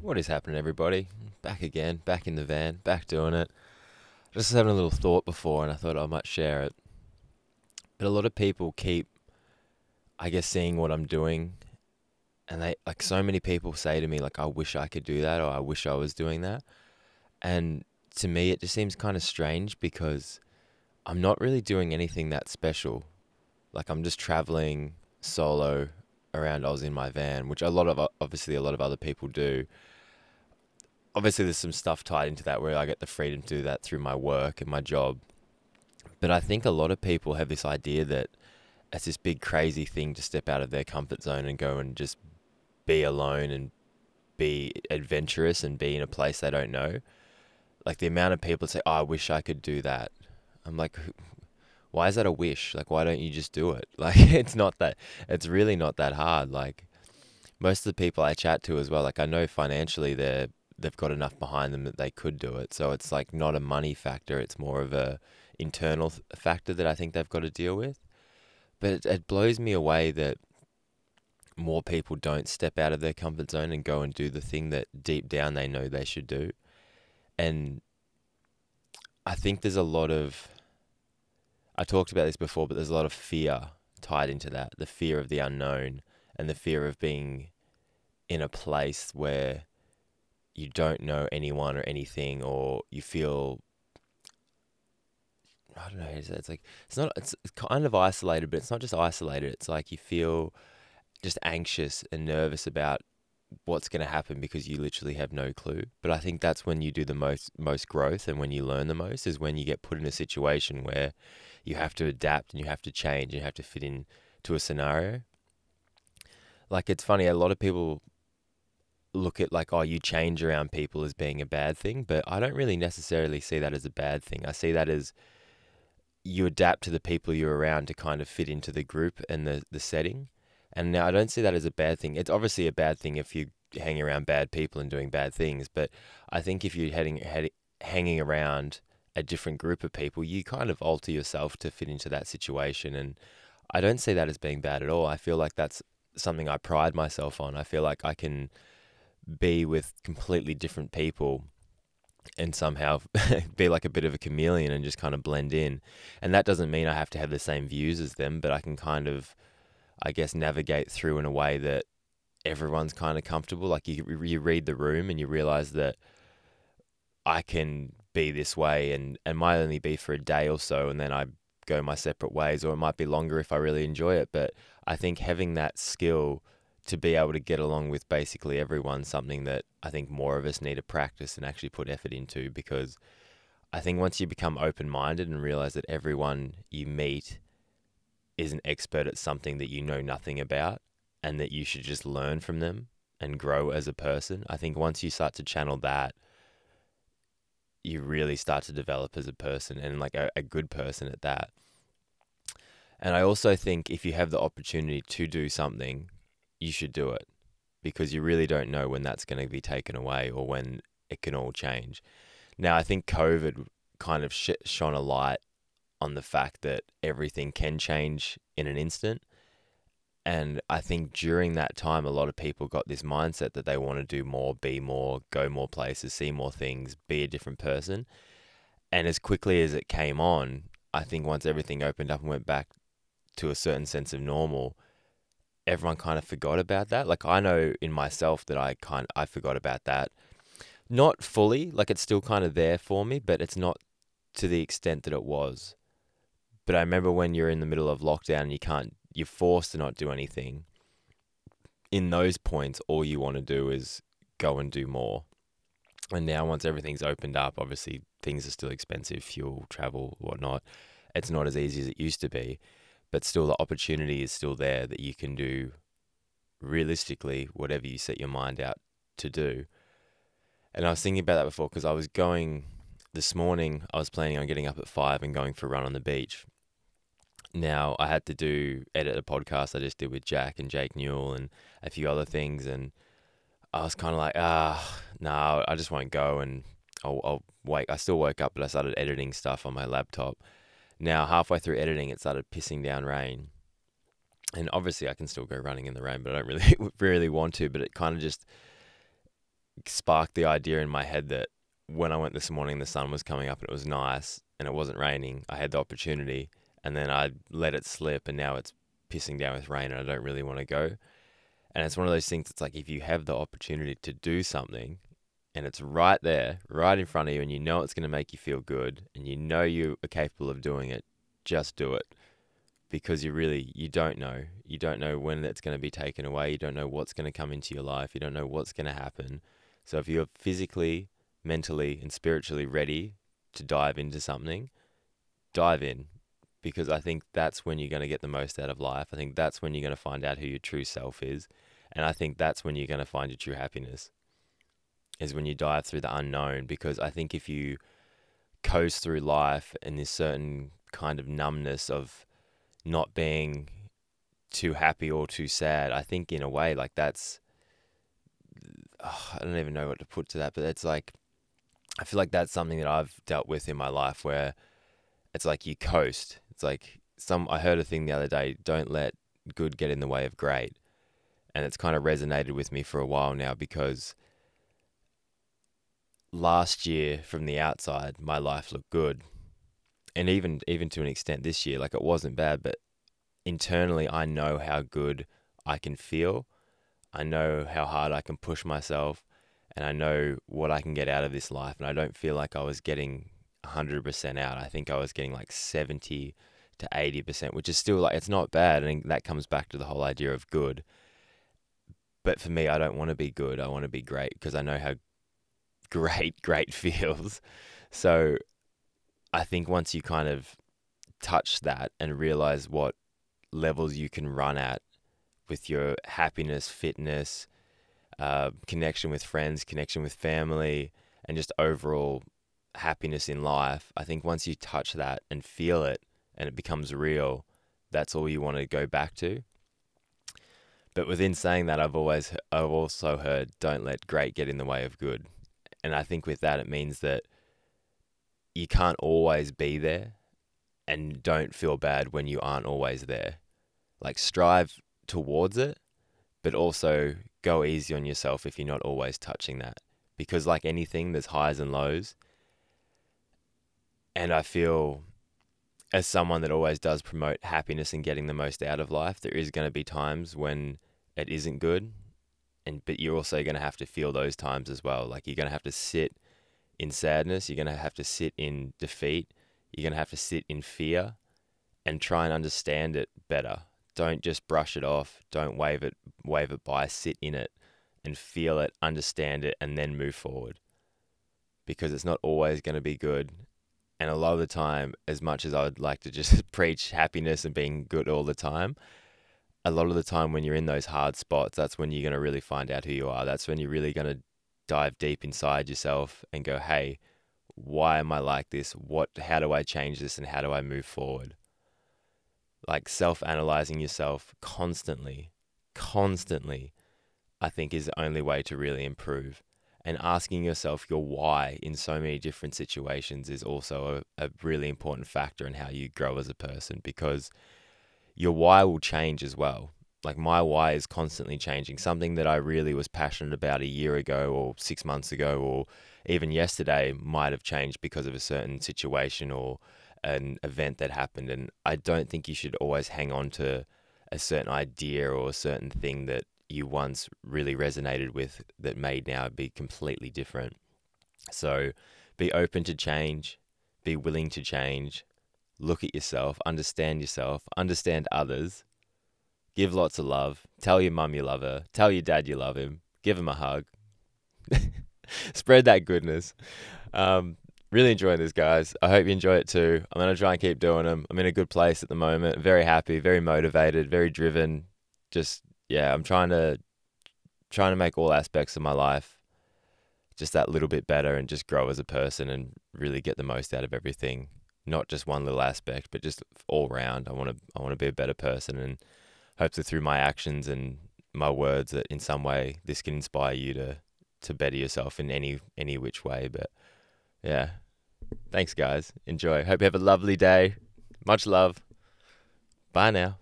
What is happening, everybody? Back again, back in the van, back doing it. Just having a little thought before, and I thought I might share it. But a lot of people keep, I guess, seeing what I'm doing, and they like so many people say to me, like, "I wish I could do that," or "I wish I was doing that," and to me, it just seems kind of strange because I'm not really doing anything that special. Like, I'm just traveling solo around Oz in my van, which a lot of obviously a lot of other people do. Obviously, there's some stuff tied into that where I get the freedom to do that through my work and my job. But I think a lot of people have this idea that it's this big crazy thing to step out of their comfort zone and go and just be alone and be adventurous and be in a place they don't know. Like the amount of people say, "Oh, I wish I could do that." I'm like, why is that a wish? Like, why don't you just do it? Like, it's not that, it's really not that hard. Like, most of the people I chat to as well, like, I know financially they're, they've got enough behind them that they could do it. So it's like not a money factor. It's more of a internal factor that I think they've got to deal with. But it, it blows me away that more people don't step out of their comfort zone and go and do the thing that deep down they know they should do. And I think there's a lot of I talked about this before, but there's a lot of fear tied into that the fear of the unknown and the fear of being in a place where you don't know anyone or anything, or you feel. I don't know. It's, it's like it's not. It's, kind of isolated, but it's not just isolated. It's like you feel just anxious and nervous about what's going to happen because you literally have no clue. But I think that's when you do the most most growth and when you learn the most is when you get put in a situation where you have to adapt and you have to change, and you have to fit in to a scenario. Like it's funny, a lot of people look at like, oh, you change around people as being a bad thing, but I don't really necessarily see that as a bad thing. I see that as you adapt to the people you're around to kind of fit into the group and the, the setting. And now I don't see that as a bad thing. It's obviously a bad thing if you hang around bad people and doing bad things, but I think if you're heading, head, hanging around a different group of people, you kind of alter yourself to fit into that situation. And I don't see that as being bad at all. I feel like that's something I pride myself on. I feel like I can be with completely different people and somehow be like a bit of a chameleon and just kind of blend in. And that doesn't mean I have to have the same views as them, but I can kind of, I guess, navigate through in a way that everyone's kind of comfortable. Like you, you read the room and you realize that I can be this way and it might only be for a day or so and then I go my separate ways or it might be longer if I really enjoy it. But I think having that skill to be able to get along with basically everyone something that I think more of us need to practice and actually put effort into because I think once you become open-minded and realize that everyone you meet is an expert at something that you know nothing about and that you should just learn from them and grow as a person I think once you start to channel that you really start to develop as a person and like a, a good person at that. And I also think if you have the opportunity to do something, you should do it because you really don't know when that's going to be taken away or when it can all change. Now, I think COVID kind of sh- shone a light on the fact that everything can change in an instant. And I think during that time, a lot of people got this mindset that they want to do more, be more, go more places, see more things, be a different person. And as quickly as it came on, I think once everything opened up and went back to a certain sense of normal, everyone kind of forgot about that. Like I know in myself that I kind I forgot about that. Not fully, like it's still kind of there for me, but it's not to the extent that it was. But I remember when you're in the middle of lockdown and you can't you're forced to not do anything, in those points, all you want to do is go and do more. And now, once everything's opened up, obviously things are still expensive fuel, travel, whatnot. It's not as easy as it used to be, but still, the opportunity is still there that you can do realistically whatever you set your mind out to do. And I was thinking about that before because I was going this morning, I was planning on getting up at five and going for a run on the beach now I had to do edit a podcast I just did with Jack and Jake Newell and a few other things, and I was kind of like, ah, no, nah, I just won't go, and I'll, I'll wake. I still woke up, but I started editing stuff on my laptop. Now halfway through editing, it started pissing down rain, and obviously I can still go running in the rain, but I don't really really want to. But it kind of just sparked the idea in my head that when I went this morning, the sun was coming up and it was nice and it wasn't raining. I had the opportunity and then I let it slip and now it's pissing down with rain and I don't really want to go. And it's one of those things It's like if you have the opportunity to do something and it's right there, right in front of you, and you know it's going to make you feel good and you know you are capable of doing it, just do it. Because you really, you don't know. You don't know when it's going to be taken away. You don't know what's going to come into your life. You don't know what's going to happen. So if you're physically, mentally, and spiritually ready to dive into something, dive in because I think that's when you're going to get the most out of life. I think that's when you're going to find out who your true self is. And I think that's when you're going to find your true happiness, is when you dive through the unknown. Because I think if you coast through life in this certain kind of numbness of not being too happy or too sad, I think in a way, like that's, oh, I don't even know what to put to that, but it's like, I feel like that's something that I've dealt with in my life where it's like you coast it's like some I heard a thing the other day, don't let good get in the way of great. And it's kind of resonated with me for a while now because last year from the outside my life looked good. And even even to an extent this year like it wasn't bad, but internally I know how good I can feel. I know how hard I can push myself and I know what I can get out of this life and I don't feel like I was getting 100% out. I think I was getting like 70 to 80%, which is still like, it's not bad. And that comes back to the whole idea of good. But for me, I don't want to be good. I want to be great because I know how great, great feels. So I think once you kind of touch that and realize what levels you can run at with your happiness, fitness, uh, connection with friends, connection with family, and just overall happiness in life, I think once you touch that and feel it and it becomes real, that's all you want to go back to. But within saying that, I've always I've also heard don't let great get in the way of good, and I think with that it means that you can't always be there, and don't feel bad when you aren't always there. Like strive towards it, but also go easy on yourself if you're not always touching that, because like anything, there's highs and lows and I feel as someone that always does promote happiness and getting the most out of life, there is going to be times when it isn't good. And but you're also going to have to feel those times as well. Like you're going to have to sit in sadness, you're going to have to sit in defeat, you're going to have to sit in fear and try and understand it better. Don't just brush it off, don't wave it wave it by, sit in it and feel it, understand it and then move forward. Because it's not always going to be good and a lot of the time, as much as I would like to just preach happiness and being good all the time, a lot of the time when you're in those hard spots, that's when you're going to really find out who you are. That's when you're really going to dive deep inside yourself and go, hey, why am I like this? What, how do I change this and how do I move forward? Like self analyzing yourself constantly, constantly, I think is the only way to really improve and asking yourself your why in so many different situations is also a, a, really important factor in how you grow as a person because your why will change as well. Like my why is constantly changing. Something that I really was passionate about a year ago or six months ago or even yesterday might have changed because of a certain situation or an event that happened. And I don't think you should always hang on to a certain idea or a certain thing that you once really resonated with that may now be completely different. So be open to change, be willing to change, look at yourself, understand yourself, understand others, give lots of love, tell your mum you love her, tell your dad you love him, give him a hug, spread that goodness. Um, really enjoying this, guys. I hope you enjoy it too. I'm going to try and keep doing them. I'm in a good place at the moment, very happy, very motivated, very driven, just yeah, I'm trying to trying to make all aspects of my life just that little bit better and just grow as a person and really get the most out of everything. Not just one little aspect, but just all round. I want to I want to be a better person and hopefully through my actions and my words that in some way this can inspire you to to better yourself in any any which way. But yeah. Thanks guys. Enjoy. Hope you have a lovely day. Much love. Bye now.